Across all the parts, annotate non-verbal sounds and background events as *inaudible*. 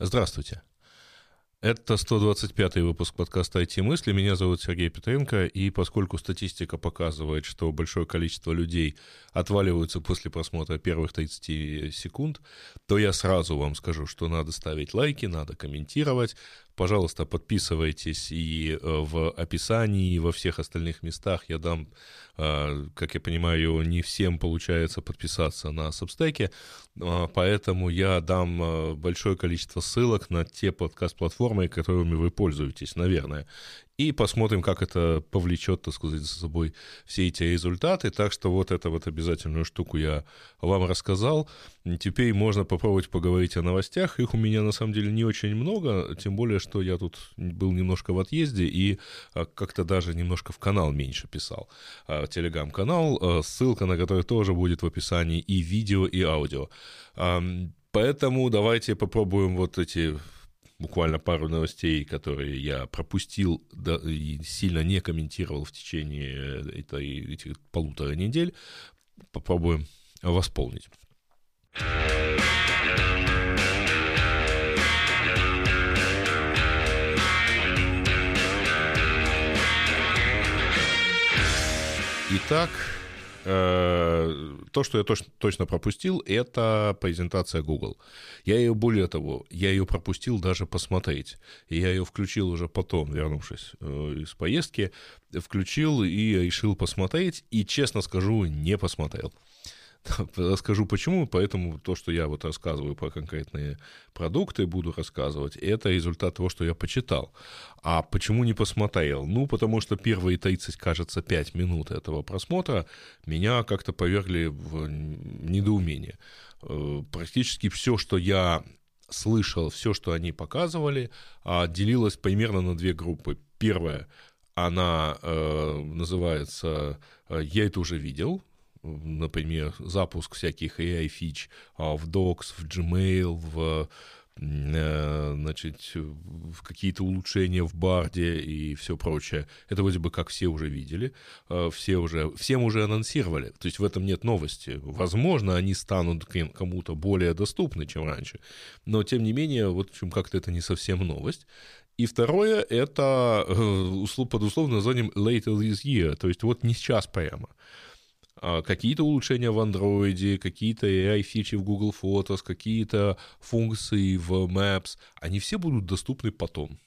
Здравствуйте. Это 125-й выпуск подкаста «IT-мысли». Меня зовут Сергей Петренко, и поскольку статистика показывает, что большое количество людей отваливаются после просмотра первых 30 секунд, то я сразу вам скажу, что надо ставить лайки, надо комментировать, Пожалуйста, подписывайтесь и э, в описании, и во всех остальных местах. Я дам, э, как я понимаю, не всем получается подписаться на Substack, а, поэтому я дам э, большое количество ссылок на те подкаст-платформы, которыми вы пользуетесь, наверное и посмотрим, как это повлечет, так сказать, за собой все эти результаты. Так что вот эту вот обязательную штуку я вам рассказал. Теперь можно попробовать поговорить о новостях. Их у меня на самом деле не очень много, тем более, что я тут был немножко в отъезде и а, как-то даже немножко в канал меньше писал. А, телеграм-канал, а, ссылка на который тоже будет в описании и видео, и аудио. Поэтому давайте попробуем вот эти буквально пару новостей, которые я пропустил да, и сильно не комментировал в течение этой, этих полутора недель, попробуем восполнить. Итак, Э, то, что я точно, точно пропустил, это презентация Google. Я ее, более того, я ее пропустил даже посмотреть. Я ее включил уже потом, вернувшись э, из поездки, включил и решил посмотреть, и, честно скажу, не посмотрел. *laughs* Расскажу почему, поэтому то, что я вот рассказываю про конкретные продукты, буду рассказывать, это результат того, что я почитал. А почему не посмотрел? Ну, потому что первые 30, кажется, 5 минут этого просмотра меня как-то повергли в недоумение. Э, практически все, что я слышал, все, что они показывали, а, делилось примерно на две группы. Первая, она э, называется «Я это уже видел», например, запуск всяких AI-фич а, в Docs, в Gmail, в э, значит, в какие-то улучшения в барде и все прочее. Это вроде бы как все уже видели, а, все уже, всем уже анонсировали. То есть в этом нет новости. Возможно, они станут кому-то более доступны, чем раньше. Но, тем не менее, вот в общем, как-то это не совсем новость. И второе, это э, под условным названием later this year, то есть вот не сейчас прямо. А, какие-то улучшения в Android, какие-то AI-фичи в Google Photos, какие-то функции в Maps, они все будут доступны потом.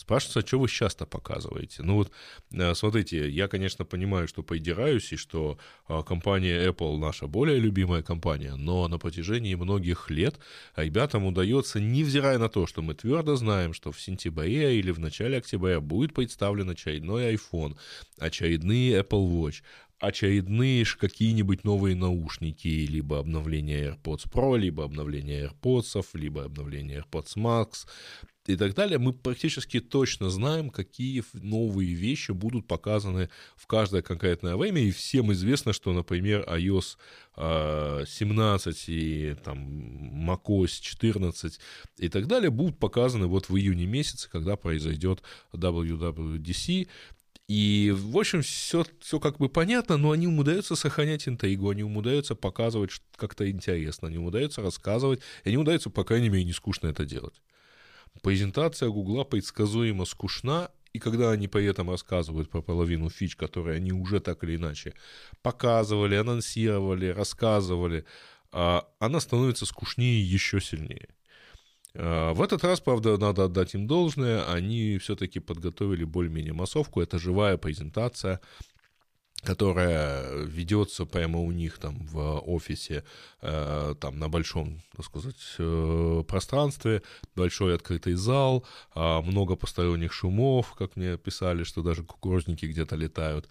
Спрашивается, а что вы сейчас-то показываете? Ну вот, э, смотрите, я, конечно, понимаю, что поидираюсь, и что а, компания Apple наша более любимая компания, но на протяжении многих лет ребятам удается, невзирая на то, что мы твердо знаем, что в сентябре или в начале октября будет представлен очередной iPhone, очередные Apple Watch, очередные какие-нибудь новые наушники, либо обновление AirPods Pro, либо обновление AirPods, либо обновление AirPods Max и так далее, мы практически точно знаем, какие новые вещи будут показаны в каждое конкретное время, и всем известно, что, например, iOS 17 а, и там macOS 14 и так далее будут показаны вот в июне месяце, когда произойдет WWDC, и, в общем, все, все как бы понятно, но они умудряются сохранять интригу, они умудряются показывать как-то интересно, они умудряются рассказывать, и они умудряются, по крайней мере, не скучно это делать. Презентация Гугла предсказуемо скучна, и когда они при этом рассказывают про половину фич, которые они уже так или иначе показывали, анонсировали, рассказывали, а, она становится скучнее еще сильнее. А, в этот раз, правда, надо отдать им должное, они все-таки подготовили более-менее массовку, это живая презентация, которая ведется прямо у них там в офисе, э, там на большом, так сказать, э, пространстве, большой открытый зал, э, много посторонних шумов, как мне писали, что даже кукурузники где-то летают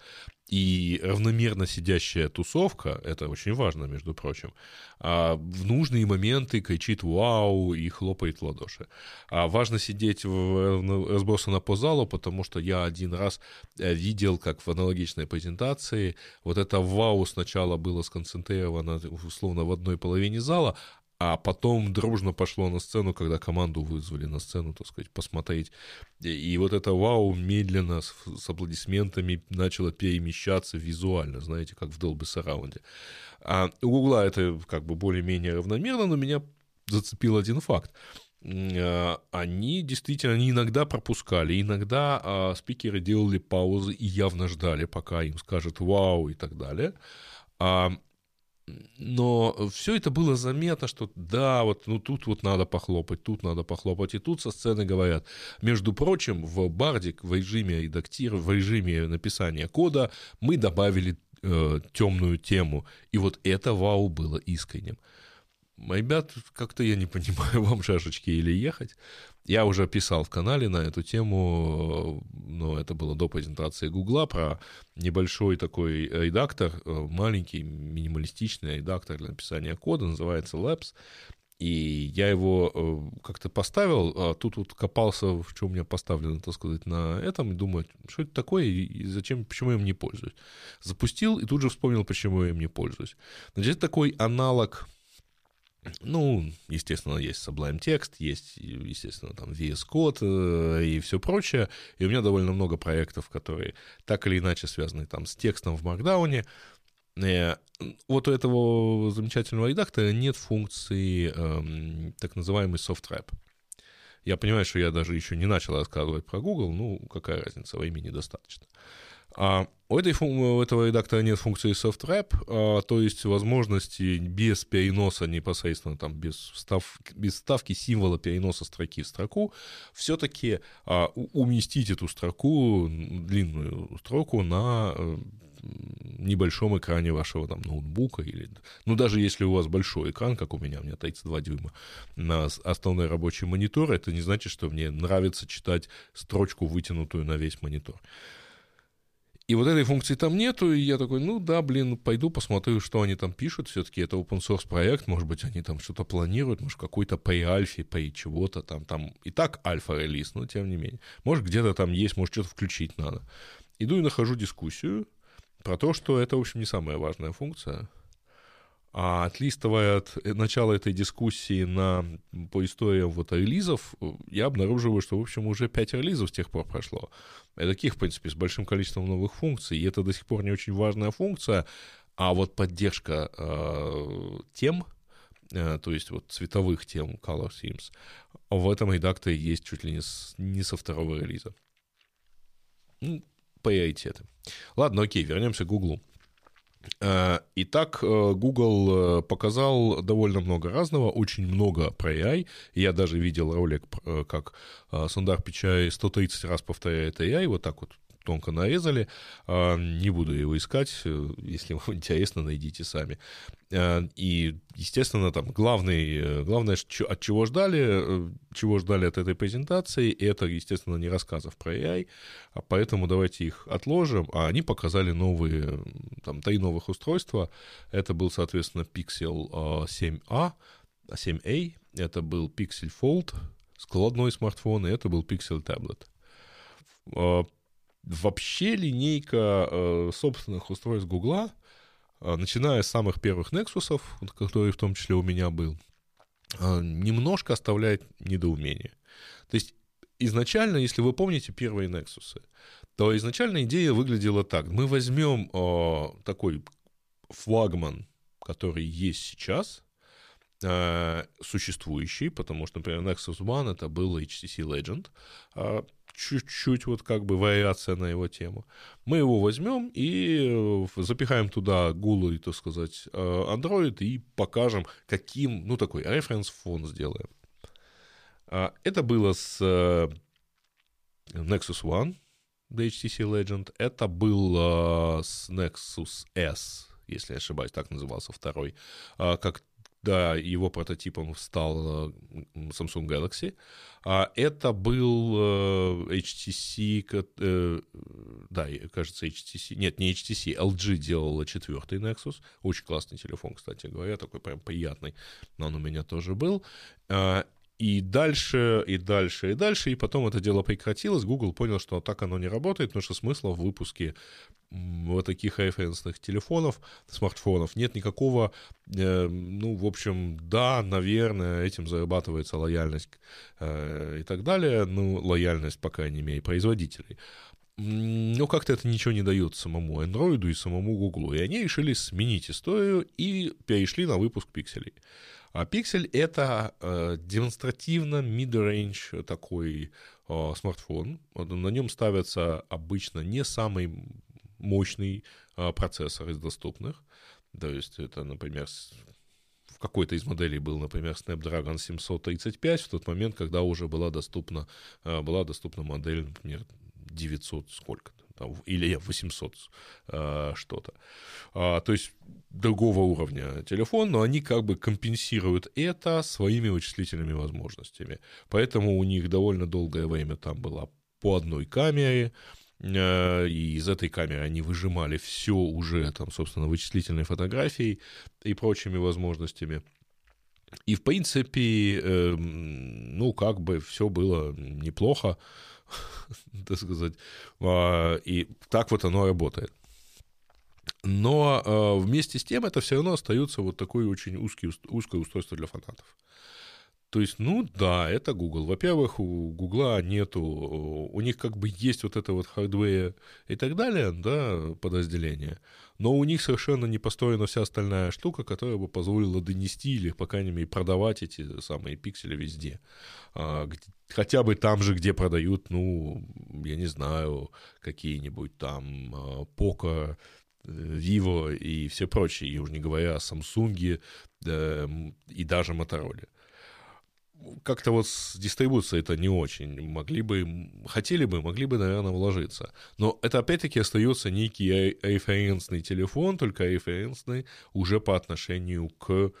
и равномерно сидящая тусовка, это очень важно, между прочим, а, в нужные моменты кричит «Вау!» и хлопает в ладоши. А важно сидеть в, разбросано по залу, потому что я один раз э, видел, как в аналогичной презентации вот это «Вау» сначала было сконцентрировано условно в одной половине зала, а потом дружно пошло на сцену, когда команду вызвали на сцену, так сказать, посмотреть. И вот это вау медленно с, с аплодисментами начало перемещаться визуально, знаете, как в Dolby Surround. А у Гугла это как бы более-менее равномерно, но меня зацепил один факт. э, они действительно, они иногда пропускали, иногда а, спикеры делали паузы и явно ждали, пока им скажут «вау» и так далее. А, но все это было заметно, что да, вот ну тут вот надо похлопать, тут надо похлопать, и тут со сцены говорят. Между прочим, в Бардик в режиме редактирования, в режиме написания кода мы добавили э, темную тему, и вот это вау было искренним. Ребят, как-то я не понимаю, *laughs* вам шашечки или ехать. Я уже писал в канале на эту тему, но это было до презентации Гугла, про небольшой такой редактор, э, маленький минималистичный редактор для написания кода, называется Labs. И я его э, как-то поставил, а тут вот копался, в чем у меня поставлено, так сказать, на этом, и думаю, что это такое, и зачем, почему я им не пользуюсь. Запустил, и тут же вспомнил, почему я им не пользуюсь. Значит, это такой аналог ну, естественно, есть Sublime Text, есть, естественно, там VS Code э, и все прочее. И у меня довольно много проектов, которые так или иначе связаны там с текстом в Markdown. Э, вот у этого замечательного редактора нет функции э, так называемый soft wrap. Я понимаю, что я даже еще не начал рассказывать про Google, ну, какая разница, времени достаточно. А у, этой, у этого редактора нет функции SoftWrap, а, то есть возможности без переноса непосредственно, там, без, встав, без вставки символа переноса строки в строку, все-таки а, уместить эту строку, длинную строку на небольшом экране вашего там ноутбука или, ну, даже если у вас большой экран, как у меня, у меня 32 дюйма, на основной рабочий монитор, это не значит, что мне нравится читать строчку, вытянутую на весь монитор. И вот этой функции там нету, и я такой, ну да, блин, пойду посмотрю, что они там пишут. Все-таки это open source проект, может быть, они там что-то планируют, может, какой-то pay альфе, pay чего-то там, там и так альфа-релиз, но тем не менее. Может, где-то там есть, может, что-то включить надо. Иду и нахожу дискуссию про то, что это, в общем, не самая важная функция. А отлистывая от начала этой дискуссии на, по историям вот релизов, я обнаруживаю, что, в общем, уже 5 релизов с тех пор прошло. И таких, в принципе, с большим количеством новых функций. И это до сих пор не очень важная функция. А вот поддержка э, тем, э, то есть вот цветовых тем Color Themes, в этом редакторе есть чуть ли не, с, не со второго релиза. Ну, приоритеты. Ладно, окей, вернемся к Гуглу. Э, итак, э, Google э, показал довольно много разного, очень много про AI. Я даже видел ролик, как Сундар Пичай 130 раз повторяет AI, вот так вот тонко нарезали. А, не буду его искать, э, если вам *laughs* интересно, найдите сами. А, и, естественно, там главный, э, главное, от чего ждали, э, чего ждали от этой презентации, это, естественно, не рассказов про AI, а поэтому давайте их отложим. А они показали новые, там, три новых устройства. Это был, соответственно, Pixel 7a, 7a, это был Pixel Fold, складной смартфон, и это был Pixel Tablet вообще линейка э, собственных устройств Гугла, э, начиная с самых первых Nexus, который в том числе у меня был, э, немножко оставляет недоумение. То есть изначально, если вы помните первые Nexus, то изначально идея выглядела так. Мы возьмем такой флагман, который есть сейчас, существующий, потому что, например, Nexus One это был HTC Legend, э, чуть-чуть вот как бы вариация на его тему. Мы его возьмем и э, запихаем туда гулы, так сказать, э, Android и покажем, каким, ну, такой референс-фон сделаем. А, это было с э, Nexus One, HTC Legend. Это был с Nexus S, если я ошибаюсь, так назывался второй, а, как да, его прототипом стал э, Samsung Galaxy. А это был э, HTC, э, да, кажется, HTC, нет, не HTC, LG делала четвертый Nexus. Очень классный телефон, кстати говоря, такой прям приятный. Но он у меня тоже был. А, и дальше, и дальше, и дальше, и потом это дело прекратилось. Google понял, что так оно не работает, потому что смысла в выпуске вот таких референсных телефонов, смартфонов нет никакого, э, ну, в общем, да, наверное, этим зарабатывается лояльность э, и так далее, ну, лояльность, по крайней мере, производителей. Но как-то это ничего не дает самому Android и самому Google. И они решили сменить историю и перешли на выпуск пикселей. А Pixel — это э, демонстративно mid-range такой э, смартфон. На нем ставится обычно не самый мощный э, процессор из доступных. То есть это, например, в какой-то из моделей был, например, Snapdragon 735 в тот момент, когда уже была доступна, э, была доступна модель, например, 900 сколько там, или 800 э, что-то. А, то есть другого уровня телефон, но они как бы компенсируют это своими вычислительными возможностями. Поэтому у них довольно долгое время там была по одной камере, и из этой камеры они выжимали все уже, там, собственно, вычислительной фотографией и прочими возможностями. И, в принципе, э, ну, как бы все было неплохо. *laughs* так сказать. А, и так вот оно работает. Но а, вместе с тем это все равно остается вот такое очень узкий, узкое устройство для фанатов. То есть, ну да, это Google. Во-первых, у Google нету, у них как бы есть вот это вот hardware и так далее, да, подразделение, но у них совершенно не построена вся остальная штука, которая бы позволила донести или, по крайней мере, продавать эти самые пиксели везде. А, хотя бы там же, где продают, ну, я не знаю, какие-нибудь там Poco, Vivo и все прочие, и уже не говоря о Samsung э, и даже Motorola как-то вот с дистрибуцией это не очень. Могли бы, хотели бы, могли бы, наверное, вложиться. Но это опять-таки остается некий референсный телефон, только референсный уже по отношению к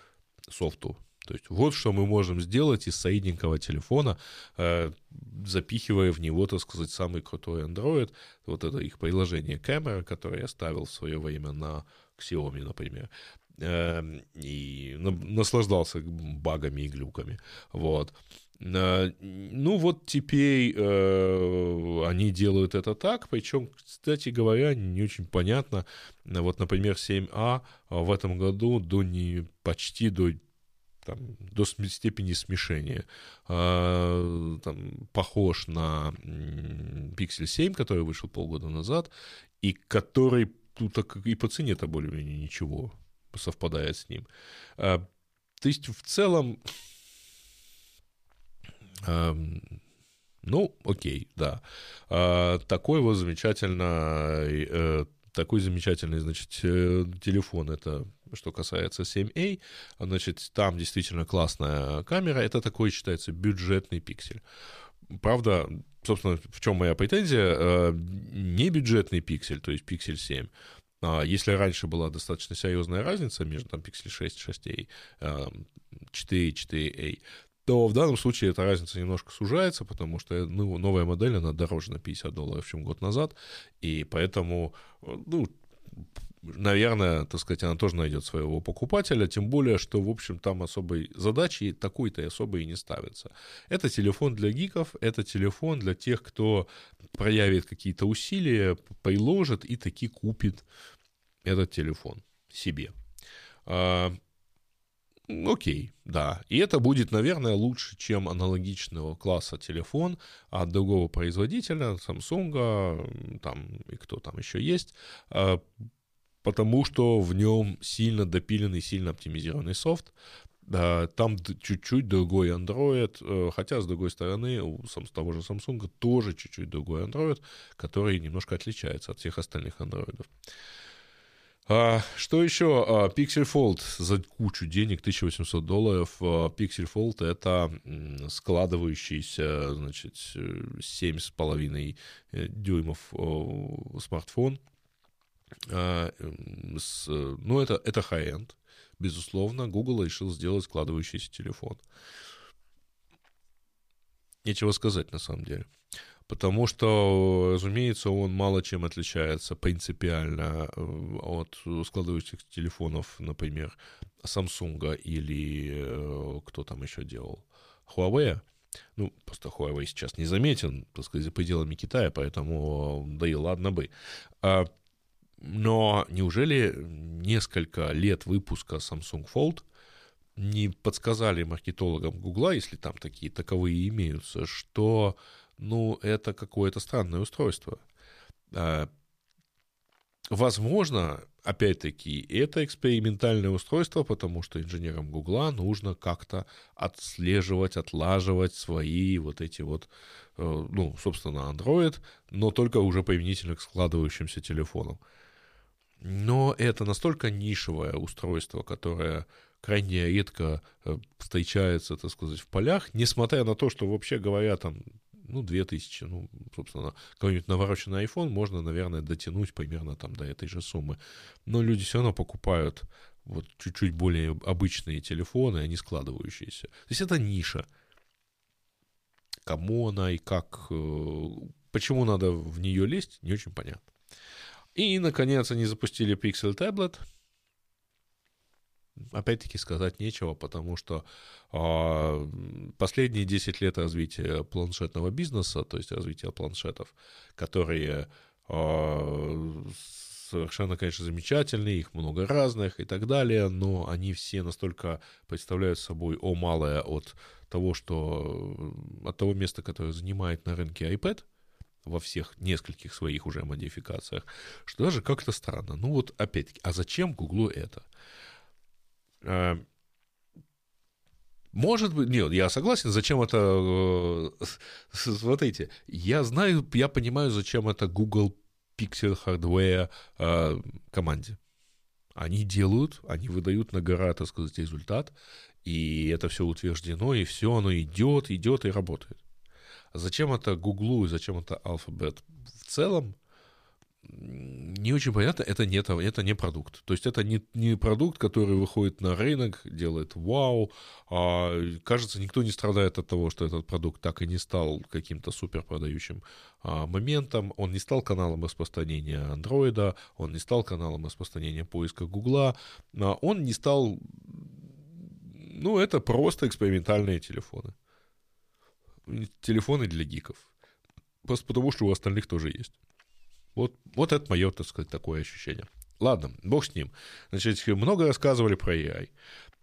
софту. То есть вот что мы можем сделать из средненького телефона, э, запихивая в него, так сказать, самый крутой Android. Вот это их приложение камера, которое я ставил в свое время на Xiaomi, например. Эм, и наслаждался багами и глюками. Вот. Э, ну вот теперь э, они делают это так, причем, кстати говоря, не очень понятно. Вот, например, 7А в этом году до не почти до там, до степени смешения. А, там, похож на Pixel 7, который вышел полгода назад, и который тут и по цене-то более-менее ничего совпадает с ним. А, то есть в целом, ну, окей, да. А, такой вот замечательный, э, такой замечательный, значит, э, телефон, это что касается 7A, значит, там действительно классная камера, это такой считается бюджетный пиксель. Правда, собственно, в чем моя претензия? Э, не бюджетный пиксель, то есть пиксель 7, а если раньше была достаточно серьезная разница между там, Pixel 6, 6a, 4, 4a, то в данном случае эта разница немножко сужается, потому что ну, новая модель, она дороже на 50 долларов, чем год назад, и поэтому, ну, наверное, так сказать, она тоже найдет своего покупателя, тем более, что, в общем, там особой задачи такой-то особой и не ставится. Это телефон для гиков, это телефон для тех, кто проявит какие-то усилия, приложит и таки купит этот телефон себе. А, окей, да. И это будет, наверное, лучше, чем аналогичного класса телефон от другого производителя, Samsung, там и кто там еще есть, а, потому что в нем сильно допиленный, сильно оптимизированный софт, там чуть-чуть другой Android, э, хотя, с другой стороны, у того же Samsung тоже чуть-чуть другой Android, который немножко отличается от всех остальных Android. А, что еще? А, Pixel Fold за кучу денег, 1800 долларов. А, Pixel Fold — это складывающийся, значит, 7,5 э, дюймов смартфон. А, с, ну, это, это high-end безусловно, Google решил сделать складывающийся телефон. Нечего сказать на самом деле. Потому что, разумеется, он мало чем отличается принципиально э, от складывающихся телефонов, например, Samsung или э, кто там еще делал, Huawei. Ну, просто Huawei сейчас не заметен, так сказать, за пределами Китая, поэтому да и ладно бы. А но неужели несколько лет выпуска Samsung Fold не подсказали маркетологам Гугла, если там такие таковые имеются, что ну, это какое-то странное устройство. А, возможно, опять-таки, это экспериментальное устройство, потому что инженерам Гугла нужно как-то отслеживать, отлаживать свои вот эти вот, э, ну, собственно, Android, но только уже применительно к складывающимся телефонам. Но это настолько нишевое устройство, которое крайне редко э, встречается, так сказать, в полях, несмотря на то, что вообще говоря, там ну, 2000, ну, собственно, какой-нибудь навороченный iPhone можно, наверное, дотянуть примерно там до этой же суммы. Но люди все равно покупают вот чуть-чуть более обычные телефоны, а не складывающиеся. То есть это ниша. Кому она и как, э, почему надо в нее лезть, не очень понятно. И, наконец, они запустили Pixel Tablet — опять-таки сказать нечего, потому что э, последние 10 лет развития планшетного бизнеса, то есть развития планшетов, которые э, совершенно, конечно, замечательные, их много разных и так далее, но они все настолько представляют собой о малое от того, что от того места, которое занимает на рынке iPad, во всех нескольких своих уже модификациях, что даже как-то странно. Ну вот опять-таки, а зачем Гуглу это? Э, может быть, нет, я согласен, зачем это, э, смотрите, я знаю, я понимаю, зачем это Google Pixel Hardware э, команде. Они делают, они выдают на гора, так сказать, результат, и это все утверждено, и все оно идет, идет и работает. Зачем это Google и зачем это Alphabet? В целом, не очень понятно, это не, это не продукт. То есть это не, не продукт, который выходит на рынок, делает вау. А, кажется, никто не страдает от того, что этот продукт так и не стал каким-то супер продающим а, моментом. Он не стал каналом распространения андроида, он не стал каналом распространения поиска гугла, а он не стал... Ну, это просто экспериментальные телефоны. Телефоны для гиков. Просто потому, что у остальных тоже есть. Вот, вот это мое, так сказать, такое ощущение. Ладно, бог с ним. Значит, много рассказывали про AI.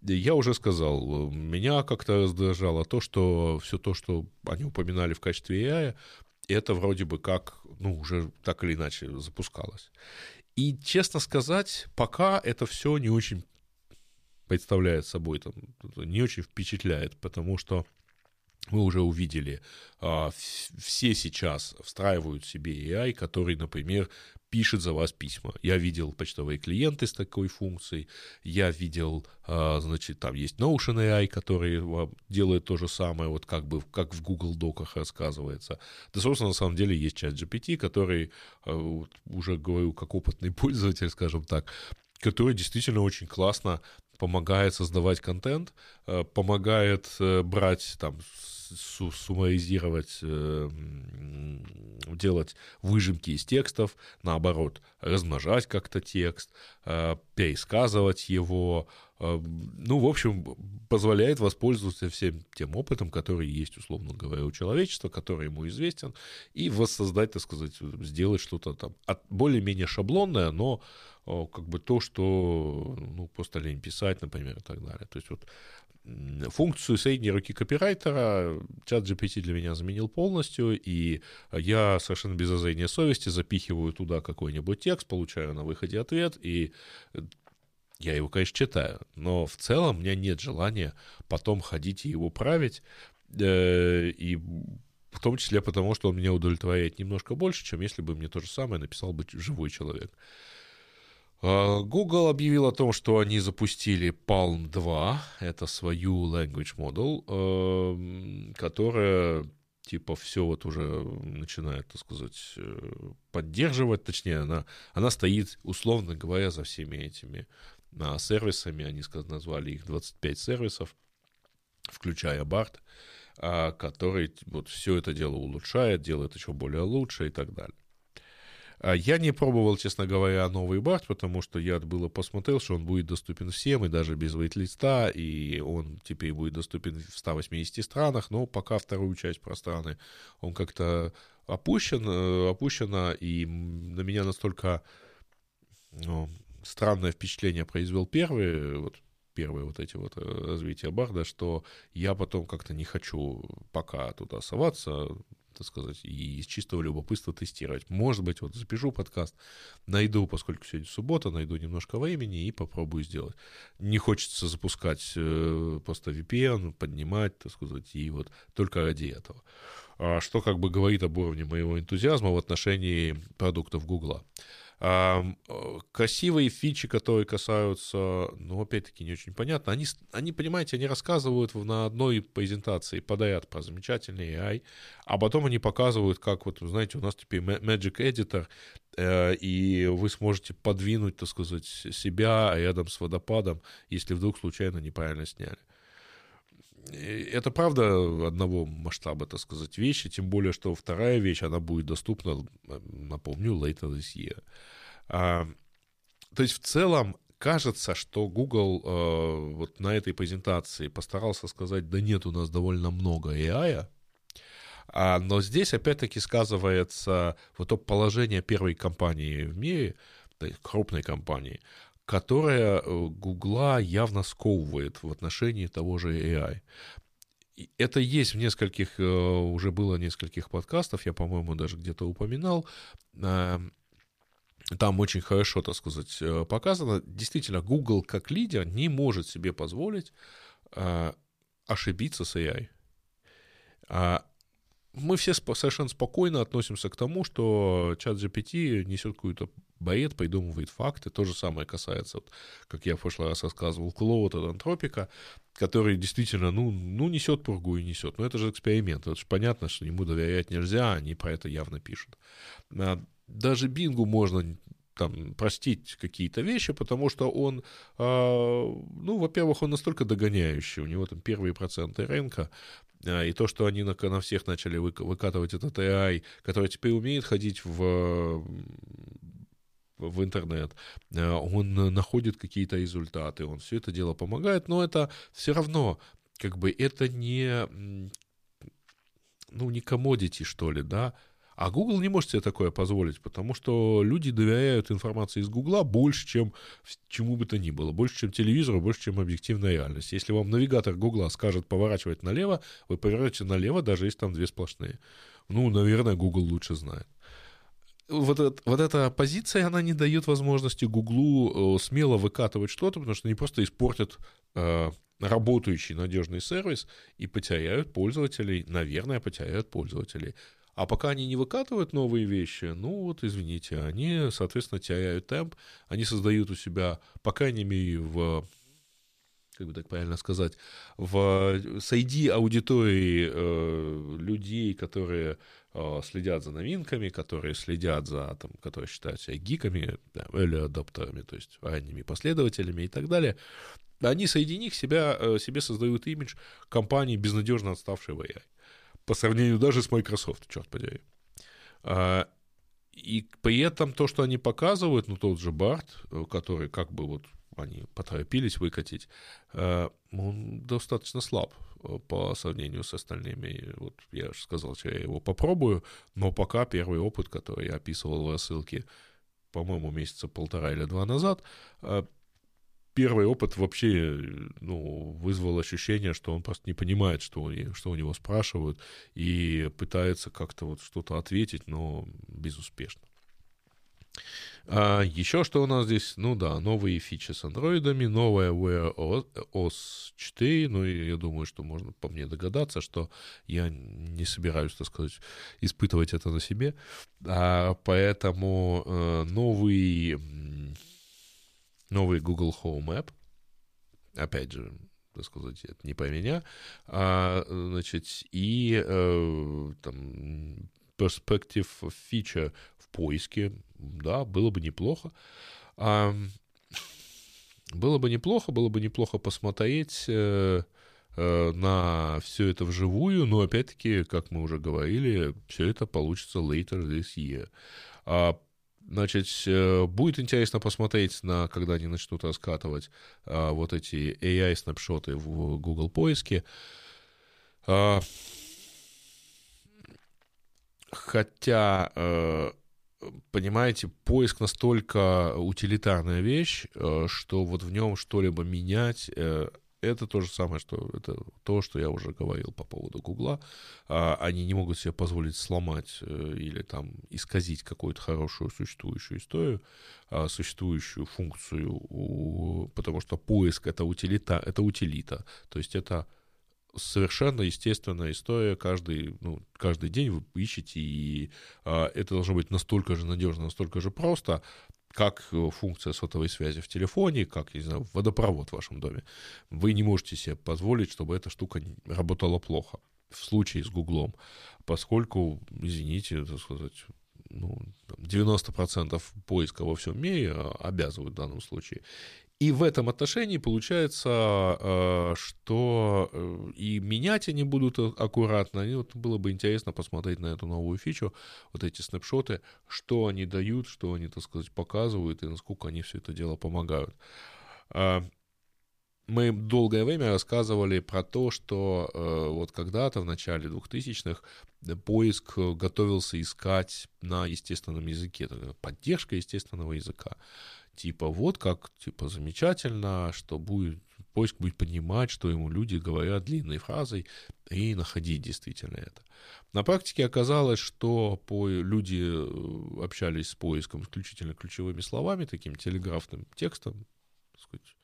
Я уже сказал, меня как-то раздражало то, что все то, что они упоминали в качестве AI, это вроде бы как, ну, уже так или иначе запускалось. И, честно сказать, пока это все не очень представляет собой, там, не очень впечатляет, потому что мы уже увидели, а, все сейчас встраивают себе AI, который, например, пишет за вас письма. Я видел почтовые клиенты с такой функцией, я видел, а, значит, там есть Notion AI, который делает то же самое, вот как бы, как в Google Доках рассказывается. Да, собственно, на самом деле есть чат GPT, который, а, уже говорю, как опытный *laughs* пользователь, скажем так, который действительно очень классно помогает создавать контент, помогает э, брать там суммаризировать, э, делать выжимки из текстов, наоборот, размножать как-то текст, э, пересказывать его, э, ну, в общем, позволяет воспользоваться всем тем опытом, который есть, условно говоря, у человечества, который ему известен, и воссоздать, так сказать, сделать что-то там более-менее шаблонное, но как бы то, что, ну, просто лень писать, например, и так далее. То есть вот функцию средней руки копирайтера чат GPT для меня заменил полностью, и я совершенно без зазрения совести запихиваю туда какой-нибудь текст, получаю на выходе ответ, и я его, конечно, читаю, но в целом у меня нет желания потом ходить и его править, э, и в том числе потому, что он меня удовлетворяет немножко больше, чем если бы мне то же самое написал бы живой человек. А, Google объявил о том, что они запустили Palm 2, это свою language model, эм, которая типа все вот уже начинает, так сказать, э, поддерживать, точнее, она, она стоит, условно говоря, за всеми этими а, сервисами, они назвали их 25 сервисов, включая BART, а, который вот все это дело улучшает, делает еще более лучше и так далее. А я не пробовал, честно говоря, новый Барт, потому что я было посмотрел, что он будет доступен всем, и даже без вейт-листа, и он теперь будет доступен в 180 странах, но пока вторую часть про страны он как-то опущен, э, опущена, и на меня настолько ну, странное впечатление произвел первый, вот первые вот эти вот э, развития Барда, что я потом как-то не хочу пока туда соваться, так сказать, и из чистого любопытства тестировать. Может быть, вот запишу подкаст, найду, поскольку сегодня суббота, найду немножко времени и попробую сделать. Не хочется запускать э, просто VPN, поднимать, так сказать, и вот только ради этого. А что как бы говорит об уровне моего энтузиазма в отношении продуктов Гугла. А, красивые фичи, которые касаются, ну, опять-таки, не очень понятно. Они, они, понимаете, они рассказывают на одной презентации подряд про замечательный AI, а потом они показывают, как вот, знаете, у нас теперь Magic Editor, э, и вы сможете подвинуть, так сказать, себя рядом с водопадом, если вдруг случайно неправильно сняли это правда одного масштаба, так сказать, вещи, тем более, что вторая вещь, она будет доступна, напомню, later this year. А, то есть в целом кажется, что Google э, вот на этой презентации постарался сказать, да нет, у нас довольно много AI, а, но здесь опять-таки сказывается вот то положение первой компании в мире, крупной компании, которая э, Гугла явно сковывает в отношении того же AI. Это есть в нескольких, э, уже было нескольких подкастов, я, по-моему, даже где-то упоминал. Эм, там очень хорошо, так сказать, э, показано. Действительно, Google как лидер не может себе позволить ошибиться с AI. Мы все совершенно спокойно относимся к тому, что чат GPT несет какую-то бред, придумывает факты. То же самое касается, вот, как я в прошлый раз рассказывал, Клоуд от Антропика, который действительно, ну, ну, несет пургу и несет. Но это же эксперимент. Это же понятно, что ему доверять нельзя, они про это явно пишут. А даже Бингу можно там, простить какие-то вещи, потому что он, э, ну, во-первых, он настолько догоняющий, у него там первые проценты рынка, э, и то, что они на, на всех начали вы, выкатывать этот AI, который теперь умеет ходить в в интернет, э, он находит какие-то результаты, он все это дело помогает, но это все равно, как бы, это не, ну, не комодити, что ли, да, а Google не может себе такое позволить, потому что люди доверяют информации из Google больше, чем чему бы то ни было. Больше, чем телевизору, больше, чем объективная реальность. Если вам навигатор Google скажет поворачивать налево, вы повернете налево, даже если там две сплошные. Ну, наверное, Google лучше знает. Вот, это, вот эта позиция, она не дает возможности Гуглу э, смело выкатывать что-то, потому что они просто испортят э, работающий надежный сервис и потеряют пользователей, наверное, потеряют пользователей. А пока они не выкатывают новые вещи, ну вот, извините, они, соответственно, теряют темп, они создают у себя, по крайней мере, в как бы так правильно сказать, в, среди аудитории э, людей, которые э, следят за новинками, которые следят за, там, которые считают себя гиками, или адаптерами, то есть ранними последователями и так далее, они среди них себя, э, себе создают имидж компании, безнадежно отставшей в AI по сравнению даже с Microsoft, черт подери. А, и при этом то, что они показывают, ну, тот же Барт, э, который как бы вот они поторопились выкатить, э, он достаточно слаб э, по сравнению с остальными. Вот я же сказал, что я его попробую, но пока первый опыт, который я описывал в рассылке, по-моему, месяца полтора или два назад, первый опыт вообще ну, вызвал ощущение, что он просто не понимает, что, у, что у него спрашивают, и пытается как-то вот что-то ответить, но безуспешно. А еще что у нас здесь? Ну да, новые фичи с андроидами, новая Wear OS 4, ну я думаю, что можно по мне догадаться, что я не собираюсь, так сказать, испытывать это на себе, а, поэтому э, новый новый Google Home App. Опять же, так сказать, это не по меня. А, значит, и э, там perspective feature в поиске, да, было бы неплохо. А, было бы неплохо, было бы неплохо посмотреть э, э, на все это вживую, но опять-таки, как мы уже говорили, все это получится later this year. А Значит, э, будет интересно посмотреть, на, когда они начнут раскатывать а, вот эти AI-снапшоты в Google поиске. А, хотя, а, понимаете, поиск настолько утилитарная вещь, что вот в нем что-либо менять Это то же самое, что это то, что я уже говорил по поводу Гугла. А, они не могут себе позволить сломать э, или там исказить какую-то хорошую существующую историю, а, существующую функцию, потому что поиск это утилита, это утилита. То есть это совершенно естественная история. Каждый, ну, каждый день вы ищете, и а, это должно быть настолько же надежно, настолько же просто, как э, функция сотовой связи в телефоне, как, я не знаю, водопровод в вашем доме. Вы не можете себе позволить, чтобы эта штука работала плохо в случае с Гуглом, поскольку, извините, так сказать, ну, 90% поиска во всем мире а, обязывают в данном случае. И в этом отношении получается, э, что э, и менять они будут аккуратно. И вот было бы интересно посмотреть на эту новую фичу, вот эти снапшоты, что они дают, что они, так сказать, показывают и насколько они все это дело помогают. Мы долгое время рассказывали про то, что э, вот когда-то в начале 2000-х поиск готовился искать на естественном языке, поддержка естественного языка типа вот как, типа замечательно, что будет поиск будет понимать, что ему люди говорят длинной фразой и находить действительно это. На практике оказалось, что по, люди э, общались с поиском исключительно ключевыми словами, таким телеграфным текстом, сказать,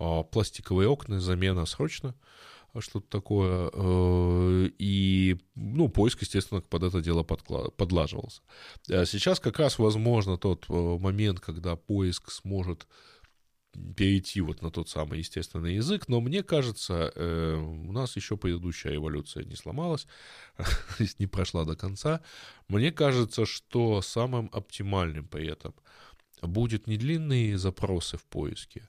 а, пластиковые окна, замена срочно, что-то такое. Э, и, ну, поиск, естественно, под это дело подлаживался. А сейчас как раз возможно тот э, момент, когда поиск сможет перейти вот на тот самый естественный язык, но мне кажется, э, у нас еще предыдущая эволюция не сломалась, *laughs* не прошла до конца. Мне кажется, что самым оптимальным при этом будет не длинные запросы в поиске,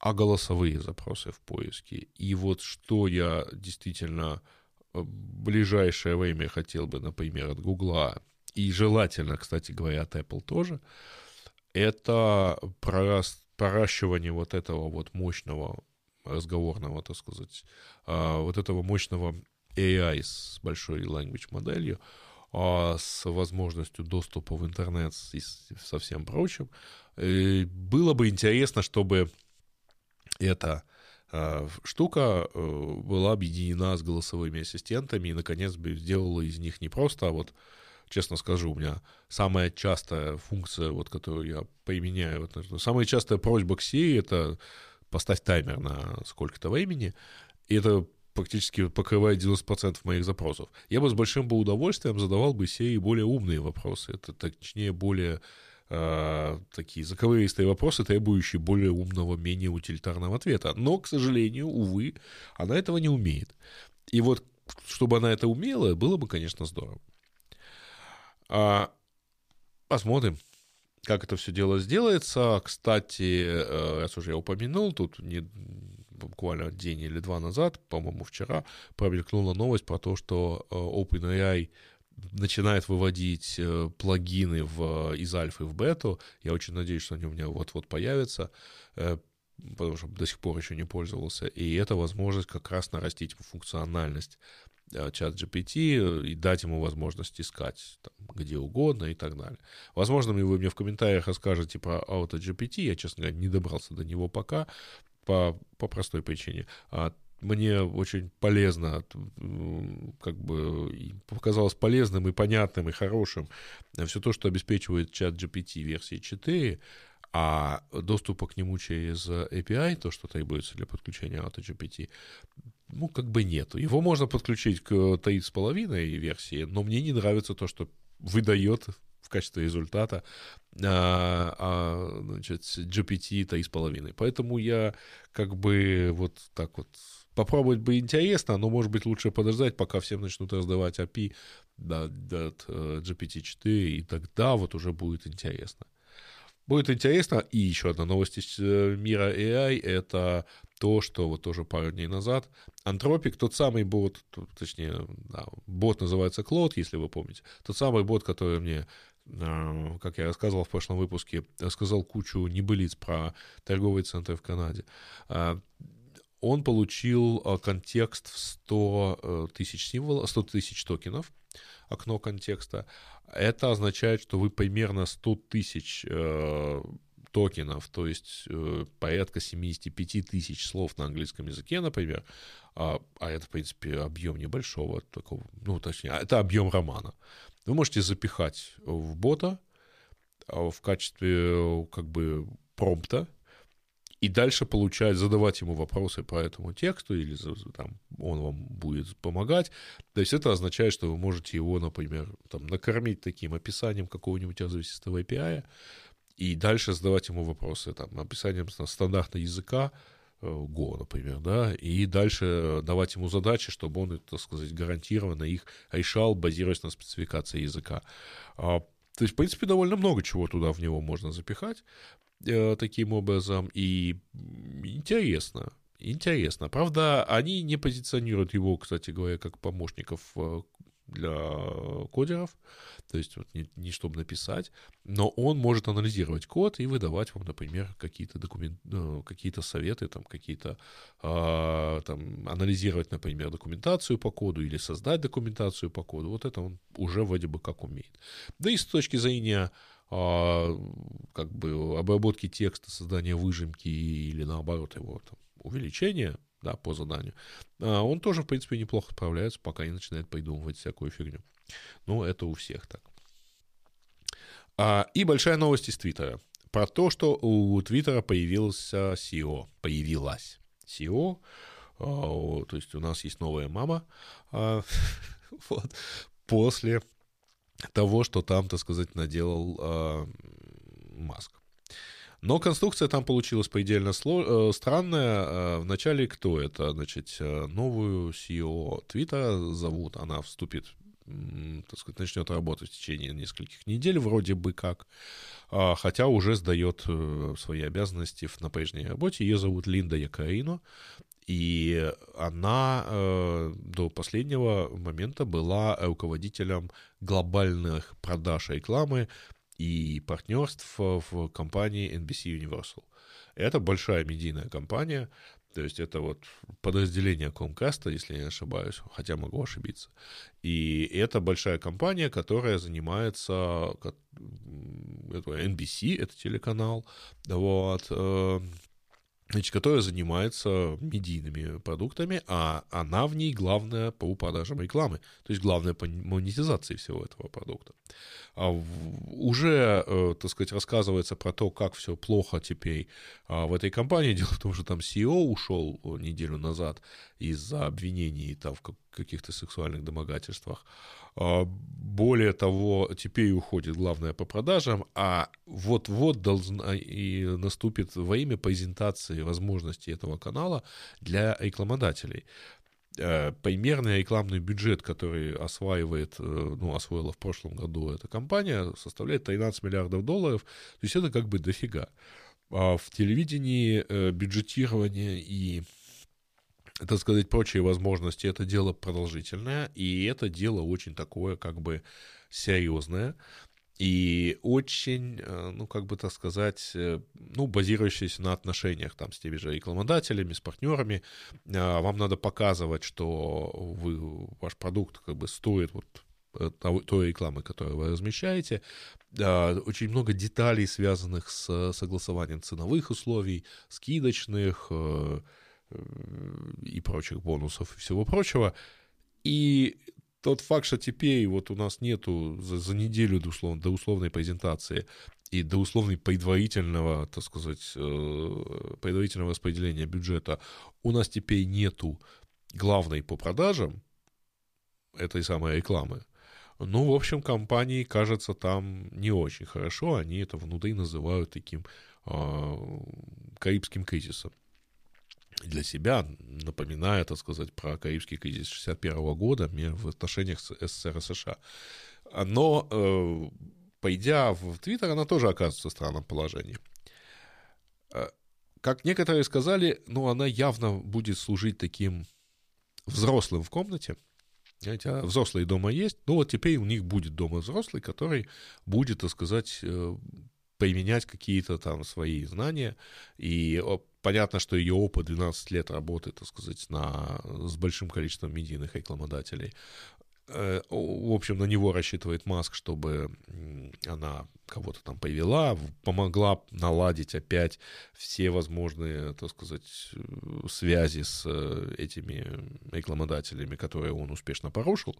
а голосовые запросы в поиске. И вот что я действительно в ближайшее время хотел бы, например, от Гугла, и желательно, кстати говоря, от Apple тоже, это проращивание вот этого вот мощного разговорного, так сказать, а, вот этого мощного AI с большой language моделью, а, с возможностью доступа в интернет и со всем прочим. И было бы интересно, чтобы эта э, штука э, была объединена с голосовыми ассистентами и, наконец, бы сделала из них не просто, а вот, честно скажу, у меня самая частая функция, вот, которую я применяю, вот, самая частая просьба к Siri — это поставь таймер на сколько-то времени, и это практически покрывает 90% моих запросов. Я бы с большим бы удовольствием задавал бы Siri более умные вопросы, это точнее более э, такие заковыристые вопросы, требующие более умного, менее утилитарного ответа. Но, к сожалению, увы, она этого не умеет. И вот, чтобы она это умела, было бы, конечно, здорово. А, посмотрим, как это все дело сделается. Кстати, э, раз уже я упомянул, тут не, буквально день или два назад, по-моему, вчера, промелькнула новость про то, что э, OpenAI начинает выводить э, плагины в, из альфы в бету. Я очень надеюсь, что они у меня вот-вот появятся, э, потому что до сих пор еще не пользовался. И это возможность как раз нарастить функциональность э, чат GPT и дать ему возможность искать там, где угодно и так далее. Возможно, вы мне в комментариях расскажете про AutoGPT, я, честно говоря, не добрался до него пока, по, по простой причине. А мне очень полезно, как бы показалось полезным и понятным и хорошим все то, что обеспечивает чат GPT версии 4, а доступа к нему через API, то, что требуется для подключения AutoGPT, ну, как бы нету. Его можно подключить к 3,5 версии, но мне не нравится то, что выдает в качестве результата а, а, значит, GPT 3,5. Поэтому я как бы вот так вот попробовать бы интересно, но, может быть, лучше подождать, пока всем начнут раздавать API от э, GPT-4, и тогда вот уже будет интересно. Будет интересно. И еще одна новость из э, мира AI — это то, что вот тоже пару дней назад Антропик, тот самый бот, точнее, да, бот называется Клод, если вы помните, тот самый бот, который мне э, как я рассказывал в прошлом выпуске, рассказал кучу небылиц про торговые центры в Канаде он получил э, контекст в 100 э, тысяч символов, 100 тысяч токенов, окно контекста. Это означает, что вы примерно 100 тысяч э, токенов, то есть э, порядка 75 тысяч слов на английском языке, например, а, а это, в принципе, объем небольшого такого, ну, точнее, это объем романа. Вы можете запихать в бота в качестве как бы промпта, и дальше получать, задавать ему вопросы по этому тексту, или там, он вам будет помогать. То есть это означает, что вы можете его, например, там, накормить таким описанием какого-нибудь развесистого API, и дальше задавать ему вопросы, там, описанием стандартного языка, э, Go, например, да, и дальше давать ему задачи, чтобы он, так сказать, гарантированно их решал, базируясь на спецификации языка. А, то есть, в принципе, довольно много чего туда в него можно запихать таким образом, и интересно, интересно. Правда, они не позиционируют его, кстати говоря, как помощников э, для кодеров, то есть вот не, не чтобы написать, но он может анализировать код и выдавать вам, например, какие-то документ, ну, какие-то советы, там какие-то, э, там анализировать, например, документацию по коду или создать документацию по коду. Вот это он уже вроде бы как умеет. Да и с точки зрения э, как бы обработки текста, создания выжимки или наоборот его там, увеличения да, по заданию, а он тоже, в принципе, неплохо справляется, пока не начинает придумывать всякую фигню. Ну, это у всех так. А, и большая новость из Твиттера. Про то, что у Твиттера появился SEO. Появилась SEO. А, то есть у нас есть новая мама. А, *laughs* вот, после того, что там, так сказать, наделал а, Маск. Но конструкция там получилась предельно сло... Э, странная. Э, вначале кто это? Значит, э, новую CEO Твиттера зовут, она вступит так сказать, начнет работать в течение нескольких недель, вроде бы как, а, хотя уже сдает свои обязанности на прежней работе. Ее зовут Линда Якарино, и она до последнего момента была руководителем глобальных продаж рекламы и партнерств в компании NBC Universal. Это большая медийная компания, то есть это вот подразделение Comcast, если я не ошибаюсь, хотя могу ошибиться. И это большая компания, которая занимается... Это NBC, это телеканал, вот, э, значит, которая занимается медийными продуктами, а она в ней главная по продажам рекламы, то есть главная по монетизации всего этого продукта. А уже, э, так сказать, рассказывается про то, как все плохо теперь а, в этой компании. *laughs* Дело в том, что там CEO ушел э, неделю назад из-за обвинений там, в каких-то сексуальных домогательствах. А, более того, теперь уходит главное по продажам, а вот-вот должна и наступит во имя презентации возможностей этого канала для рекламодателей. Э, примерный рекламный бюджет, который осваивает, э, ну, освоила в прошлом году эта компания, составляет 13 миллиардов долларов, то есть это как бы дофига. А в телевидении э, бюджетирование и так сказать, прочие возможности, это дело продолжительное, и это дело очень такое, как бы, серьезное, и очень, э, ну, как бы так сказать, э, ну, базирующееся на отношениях там с теми же рекламодателями, с партнерами. А, вам надо показывать, что вы, ваш продукт как бы стоит вот э, той рекламы, которую вы размещаете. Очень много деталей, связанных с согласованием ценовых условий, скидочных, и прочих бонусов и всего прочего. И тот факт, что теперь вот у нас нету за, за неделю до, условно, до условной презентации и до условной предварительного, так сказать, э, предварительного распределения бюджета, у нас теперь нету главной по продажам этой самой рекламы, ну, в общем, компании, кажется, там не очень хорошо. Они это внутри называют таким э, карибским кризисом для себя, напоминая, так сказать, про Карибский кризис 61 года в отношениях с СССР и США. Но, э, пойдя в Твиттер, она тоже оказывается в странном положении. Э, как некоторые сказали, ну, она явно будет служить таким взрослым в комнате, Знаете, а взрослые дома есть, ну вот теперь у них будет дома взрослый, который будет, так сказать, э, применять какие-то там свои знания. И понятно, что ее опыт 12 лет работы, так сказать, на, с большим количеством медийных рекламодателей. Э, в общем, на него рассчитывает Маск, чтобы она кого-то там повела, помогла наладить опять все возможные, так сказать, связи с э, этими рекламодателями, которые он успешно порушил.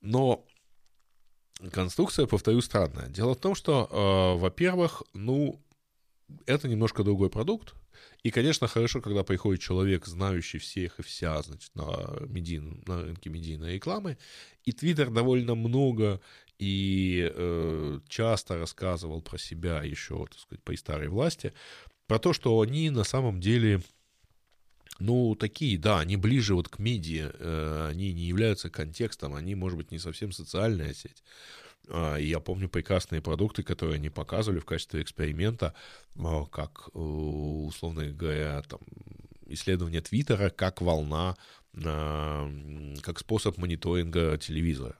Но конструкция, повторю, странная. Дело в том, что, э, во-первых, ну, это немножко другой продукт, и, конечно, хорошо, когда приходит человек, знающий всех и вся, значит, на, медийном, на рынке медийной рекламы. И Твиттер довольно много и э, часто рассказывал про себя еще, так сказать, при старой власти, про то, что они на самом деле ну, такие, да, они ближе вот к медиа, э, они не являются контекстом, они, может быть, не совсем социальная сеть. А, я помню прекрасные продукты, которые они показывали в качестве эксперимента, а, как, э, условно говоря, там, исследование Твиттера как волна, а, как способ мониторинга телевизора.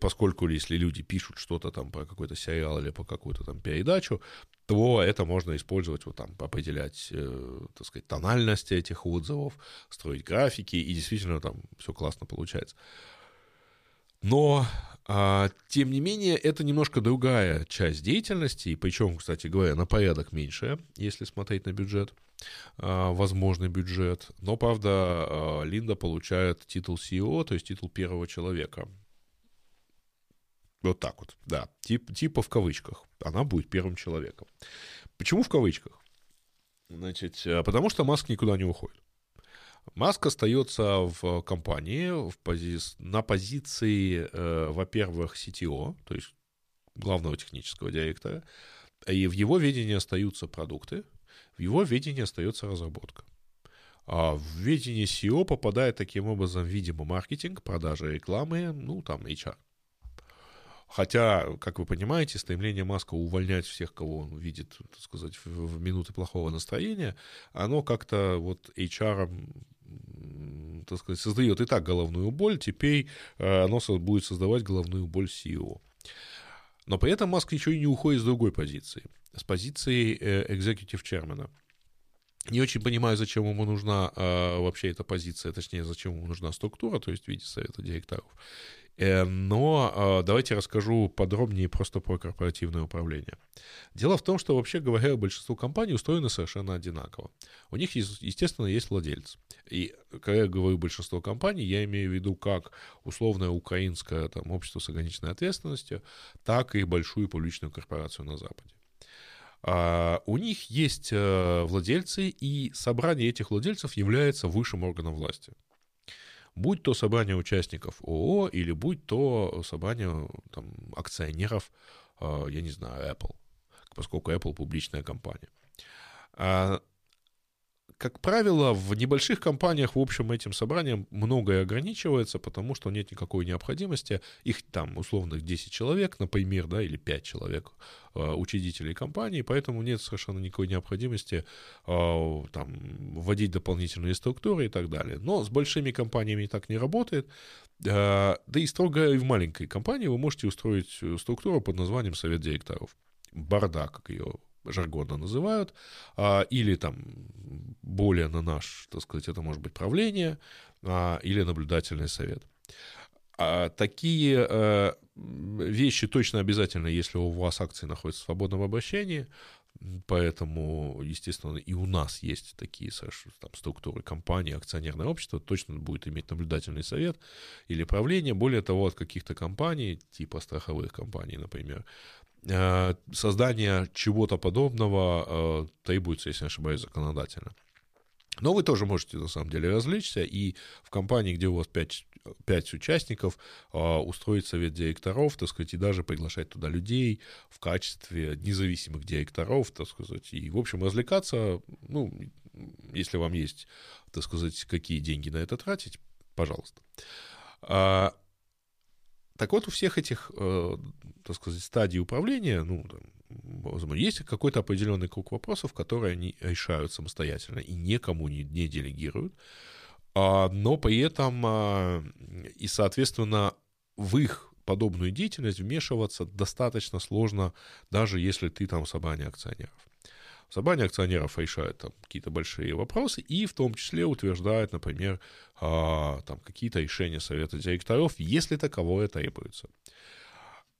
Поскольку если люди пишут что-то там про какой-то сериал или по какую-то там передачу, то это можно использовать, вот там, определять, э, так сказать, тональность этих отзывов, строить графики, и действительно там все классно получается. Но а, тем не менее, это немножко другая часть деятельности, и причем, кстати говоря, на порядок меньше, если смотреть на бюджет, а, возможный бюджет. Но, правда, а, Линда получает титул CEO, то есть титул первого человека. Вот так вот, да, тип, типа в кавычках. Она будет первым человеком. Почему в кавычках? Значит, потому что Маск никуда не уходит. Маск остается в компании в пози... на позиции, э, во-первых, CTO, то есть главного технического директора, и в его ведении остаются продукты, в его ведении остается разработка. А в ведение SEO попадает таким образом, видимо, маркетинг, продажа рекламы, ну, там, HR. Хотя, как вы понимаете, стремление Маска увольнять всех, кого он видит, так сказать, в, в минуты плохого настроения, оно как-то вот HR так сказать, создает и так головную боль, теперь э, оно будет создавать головную боль CEO. Но при этом Маск еще и не уходит с другой позиции, с позиции э, executive chairman. Не очень понимаю, зачем ему нужна э, вообще эта позиция, точнее, зачем ему нужна структура, то есть в виде совета директоров. Э, но э, давайте расскажу подробнее просто про корпоративное управление. Дело в том, что, вообще говоря, большинство компаний устроены совершенно одинаково. У них, естественно, есть владельцы. И когда я говорю большинство компаний, я имею в виду как условное украинское там, общество с ограниченной ответственностью, так и большую публичную корпорацию на Западе. А, у них есть э, владельцы, и собрание этих владельцев является высшим органом власти будь то собрание участников ООО или будь то собрание там, акционеров, а, я не знаю, Apple, поскольку Apple публичная компания. Как правило, в небольших компаниях, в общем, этим собранием многое ограничивается, потому что нет никакой необходимости. Их там условно 10 человек, например, да, или 5 человек э, учредителей компании, поэтому нет совершенно никакой необходимости э, там, вводить дополнительные структуры и так далее. Но с большими компаниями так не работает. Э, да и строго и в маленькой компании вы можете устроить структуру под названием совет директоров. Борда, как ее жаргонно называют, а, или там более на наш, так сказать, это может быть правление а, или наблюдательный совет. А такие э, вещи точно обязательно, если у вас акции находятся в свободном обращении, Поэтому, естественно, и у нас есть такие там, структуры компании, акционерное общество, точно будет иметь наблюдательный совет или правление. Более того, от каких-то компаний, типа страховых компаний, например, Э, создание чего-то подобного э, требуется, если не ошибаюсь, законодательно. Но вы тоже можете, на самом деле, развлечься и в компании, где у вас 5, 5 участников, э, устроить совет директоров, так сказать, и даже приглашать туда людей в качестве независимых директоров, так сказать, и, в общем, развлекаться, ну, если вам есть, так сказать, какие деньги на это тратить, пожалуйста. Так вот, у всех этих, э, так сказать, стадий управления, ну, там, есть какой-то определенный круг вопросов, которые они решают самостоятельно и никому не, не делегируют, а, но при этом а, и, соответственно, в их подобную деятельность вмешиваться достаточно сложно, даже если ты там собрание акционеров. Собрание акционеров решает там какие-то большие вопросы и в том числе утверждает, например, а, там какие-то решения совета директоров, если таковое требуется.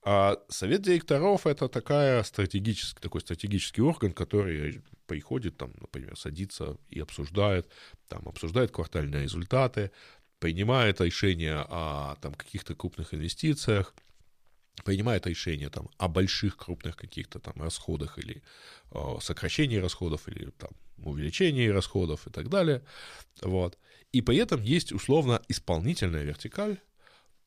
А совет директоров это такая стратегический, такой стратегический орган, который приходит, там, например, садится и обсуждает, там, обсуждает квартальные результаты, принимает решения о там, каких-то крупных инвестициях, принимает решения там, о больших крупных каких-то там расходах или о сокращении расходов или там, увеличении расходов и так далее. Вот. И при этом есть условно исполнительная вертикаль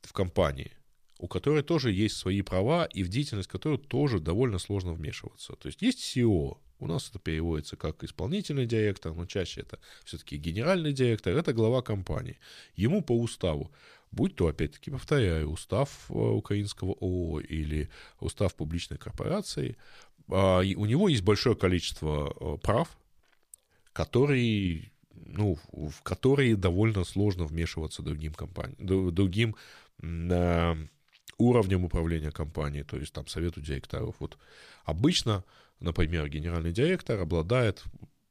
в компании, у которой тоже есть свои права и в деятельность которой тоже довольно сложно вмешиваться. То есть есть CEO, у нас это переводится как исполнительный директор, но чаще это все-таки генеральный директор, это глава компании. Ему по уставу, будь то, опять-таки, повторяю, устав э, украинского ООО или устав публичной корпорации, а, у него есть большое количество э, прав, которые, ну, в которые довольно сложно вмешиваться другим компаниям, другим э, уровнем управления компанией, то есть там совету директоров. Вот обычно например, генеральный директор обладает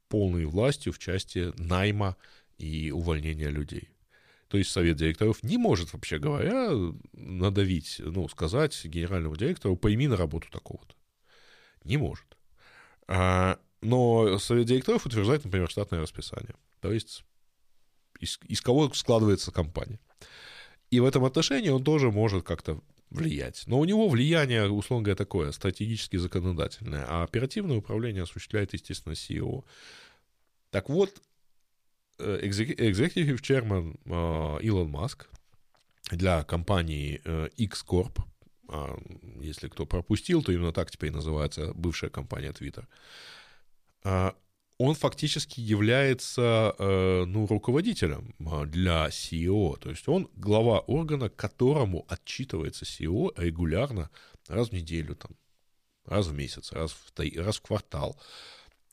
полной властью в части найма и увольнения людей. То есть совет директоров не может, вообще говоря, надавить, ну, сказать генеральному директору, пойми на работу такого-то. Не может. А, но совет директоров утверждает, например, штатное расписание. То есть из, из кого складывается компания. И в этом отношении он тоже может как-то влиять. Но у него влияние, условно говоря, такое, стратегически законодательное, а оперативное управление осуществляет, естественно, CEO. Так вот, executive chairman э, Илон Маск для компании э, X-Corp, а, если кто пропустил, то именно так теперь называется бывшая компания Twitter, а, он фактически является э, ну, руководителем а, для CEO. То есть он глава органа, которому отчитывается CEO регулярно раз в неделю, там, раз в месяц, раз в, раз в квартал.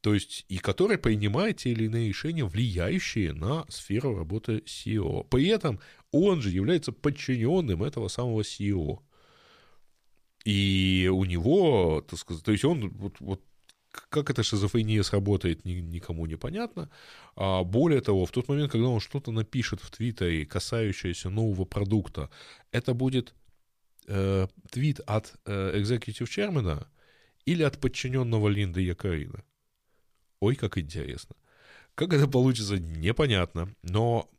То есть, и который принимает те или иные решения, влияющие на сферу работы CEO. При этом он же является подчиненным этого самого CEO. И у него, так сказать, то есть он вот, вот как эта шизофрения сработает, никому не понятно. А более того, в тот момент, когда он что-то напишет в Твиттере, касающееся нового продукта, это будет э, твит от э, executive chairman или от подчиненного Линды Якарина. Ой, как интересно. Как это получится, непонятно. Но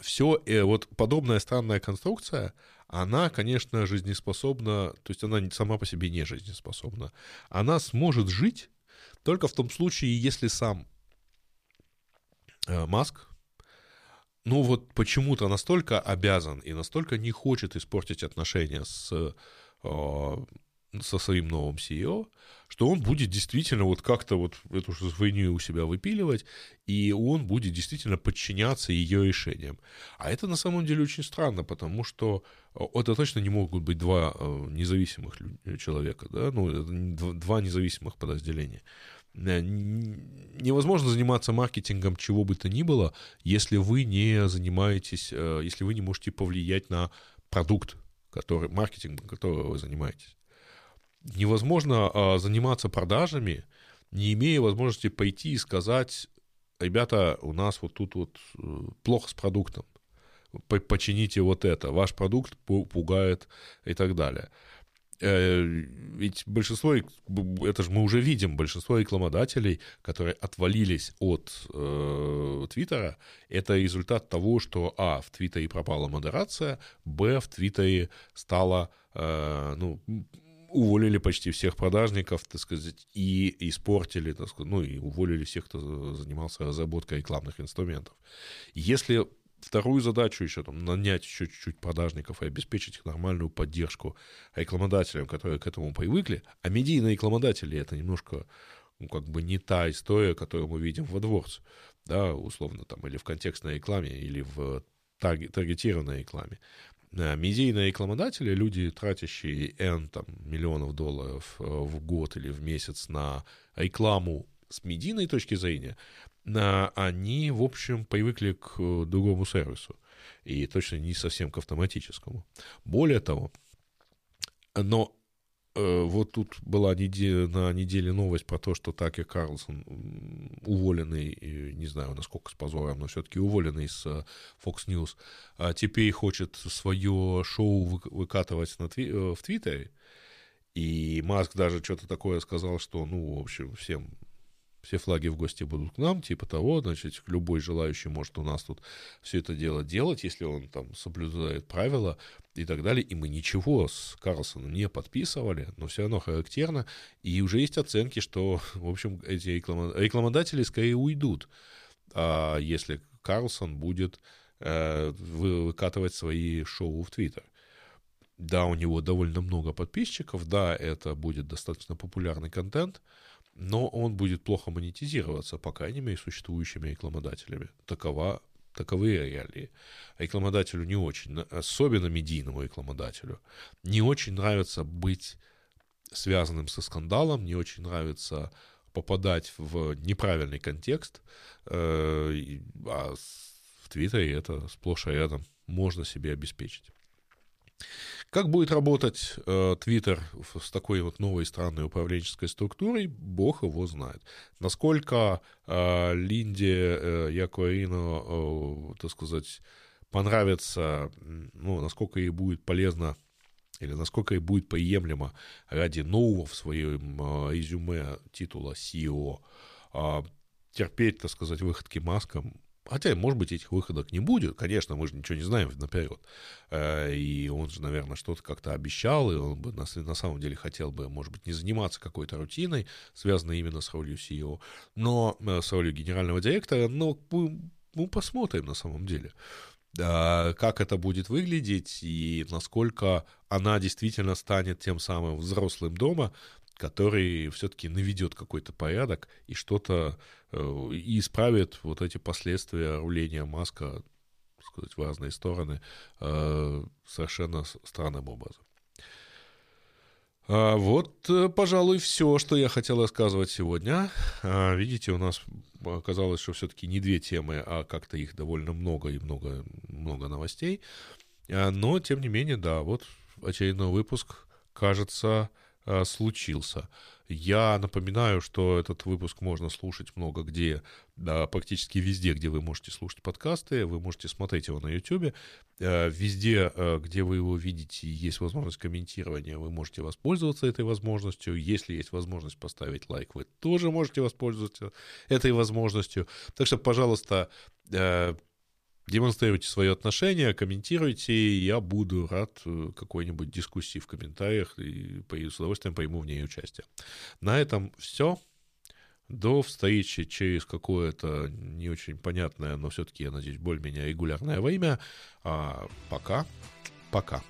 все, э, вот подобная странная конструкция, она, конечно, жизнеспособна, то есть она сама по себе не жизнеспособна. Она сможет жить только в том случае, если сам э, Маск, ну вот почему-то настолько обязан и настолько не хочет испортить отношения с э, со своим новым CEO, что он будет действительно вот как-то вот эту шизофрению у себя выпиливать, и он будет действительно подчиняться ее решениям. А это на самом деле очень странно, потому что э, это точно не могут быть два э, независимых человека, да, ну, два независимых подразделения. Э, невозможно заниматься маркетингом чего бы то ни было, если вы не занимаетесь, если вы не можете повлиять на продукт, который, маркетингом которого вы занимаетесь невозможно а, заниматься продажами, не имея возможности пойти и сказать, ребята, у нас вот тут вот э, плохо с продуктом, почините вот это, ваш продукт пугает и так далее. Э, ведь большинство, это же мы уже видим, большинство рекламодателей, которые отвалились от э, Твиттера, это результат того, что, а, в Твиттере пропала модерация, б, в Твиттере стало, э, ну, уволили почти всех продажников, так сказать, и испортили, так сказать, ну и уволили всех, кто занимался разработкой рекламных инструментов. Если вторую задачу еще там нанять еще чуть-чуть продажников и обеспечить их нормальную поддержку рекламодателям, которые к этому привыкли, а медийные рекламодатели это немножко ну, как бы не та история, которую мы видим во дворце, да, условно там, или в контекстной рекламе, или в таргетированной рекламе. Э, медийные рекламодатели, люди, тратящие N там, миллионов долларов э, в год или в месяц на рекламу с медийной точки зрения, они, в общем, привыкли к э, другому сервису. И точно не совсем к автоматическому. Более того, но Э, вот тут была на неделе новость про то, что Такер Карлсон уволенный, не знаю, насколько с позором, но все-таки уволенный с э, Fox News, а теперь хочет свое шоу выкатывать на тви- э, в Твиттере. И Маск даже что-то такое сказал, что, ну, в общем, всем все флаги в гости будут к нам, типа того, значит, любой желающий может у нас тут все это дело делать, если он там соблюдает правила и так далее. И мы ничего с Карлсоном не подписывали, но все равно характерно. И уже есть оценки, что, в общем, эти рекламодатели скорее уйдут, а если Карлсон будет э, выкатывать свои шоу в Твиттер. Да, у него довольно много подписчиков, да, это будет достаточно популярный контент, но он будет плохо монетизироваться, по крайней мере, существующими рекламодателями. Такова таковы реалии. Рекламодателю не очень, особенно медийному рекламодателю, не очень нравится быть связанным со скандалом, не очень нравится попадать в неправильный контекст, э, а в Твиттере это сплошь и рядом можно себе обеспечить. Как будет работать э, Твиттер э, с такой вот новой странной управленческой структурой, бог его знает. Насколько э, Линде э, Якуарину, э, так сказать, понравится, ну, насколько ей будет полезно или насколько ей будет приемлемо ради нового в своем э, резюме титула CEO э, терпеть, так сказать, выходки маскам, Хотя, может быть, этих выходок не будет. Конечно, мы же ничего не знаем наперед. Э, и он же, наверное, что-то как-то обещал, и он бы на, самом деле хотел бы, может быть, не заниматься какой-то рутиной, связанной именно с ролью CEO, но э, с ролью генерального директора. Но мы, посмотрим на самом деле как это будет выглядеть и насколько она действительно станет тем самым взрослым дома, который все-таки наведет какой-то порядок и что-то э, и исправит вот эти последствия руления Маска, сказать, в разные стороны э, совершенно странным образом. А вот, э, пожалуй, все, что я хотел рассказывать сегодня. А, видите, у нас оказалось, что все-таки не две темы, а как-то их довольно много и много, много новостей. А, но, тем не менее, да, вот очередной выпуск, кажется, случился. Я напоминаю, что этот выпуск можно слушать много где, да, практически везде, где вы можете слушать подкасты, вы можете смотреть его на YouTube. Э, везде, э, где вы его видите, есть возможность комментирования, вы можете воспользоваться этой возможностью. Если есть возможность поставить лайк, вы тоже можете воспользоваться этой возможностью. Так что, пожалуйста, демонстрируйте свое отношение, комментируйте, я буду рад э, какой-нибудь дискуссии в комментариях и с удовольствием приму в ней участие. На этом все. До встречи через какое-то не очень понятное, но все-таки, я надеюсь, более-менее регулярное время. А пока. Пока.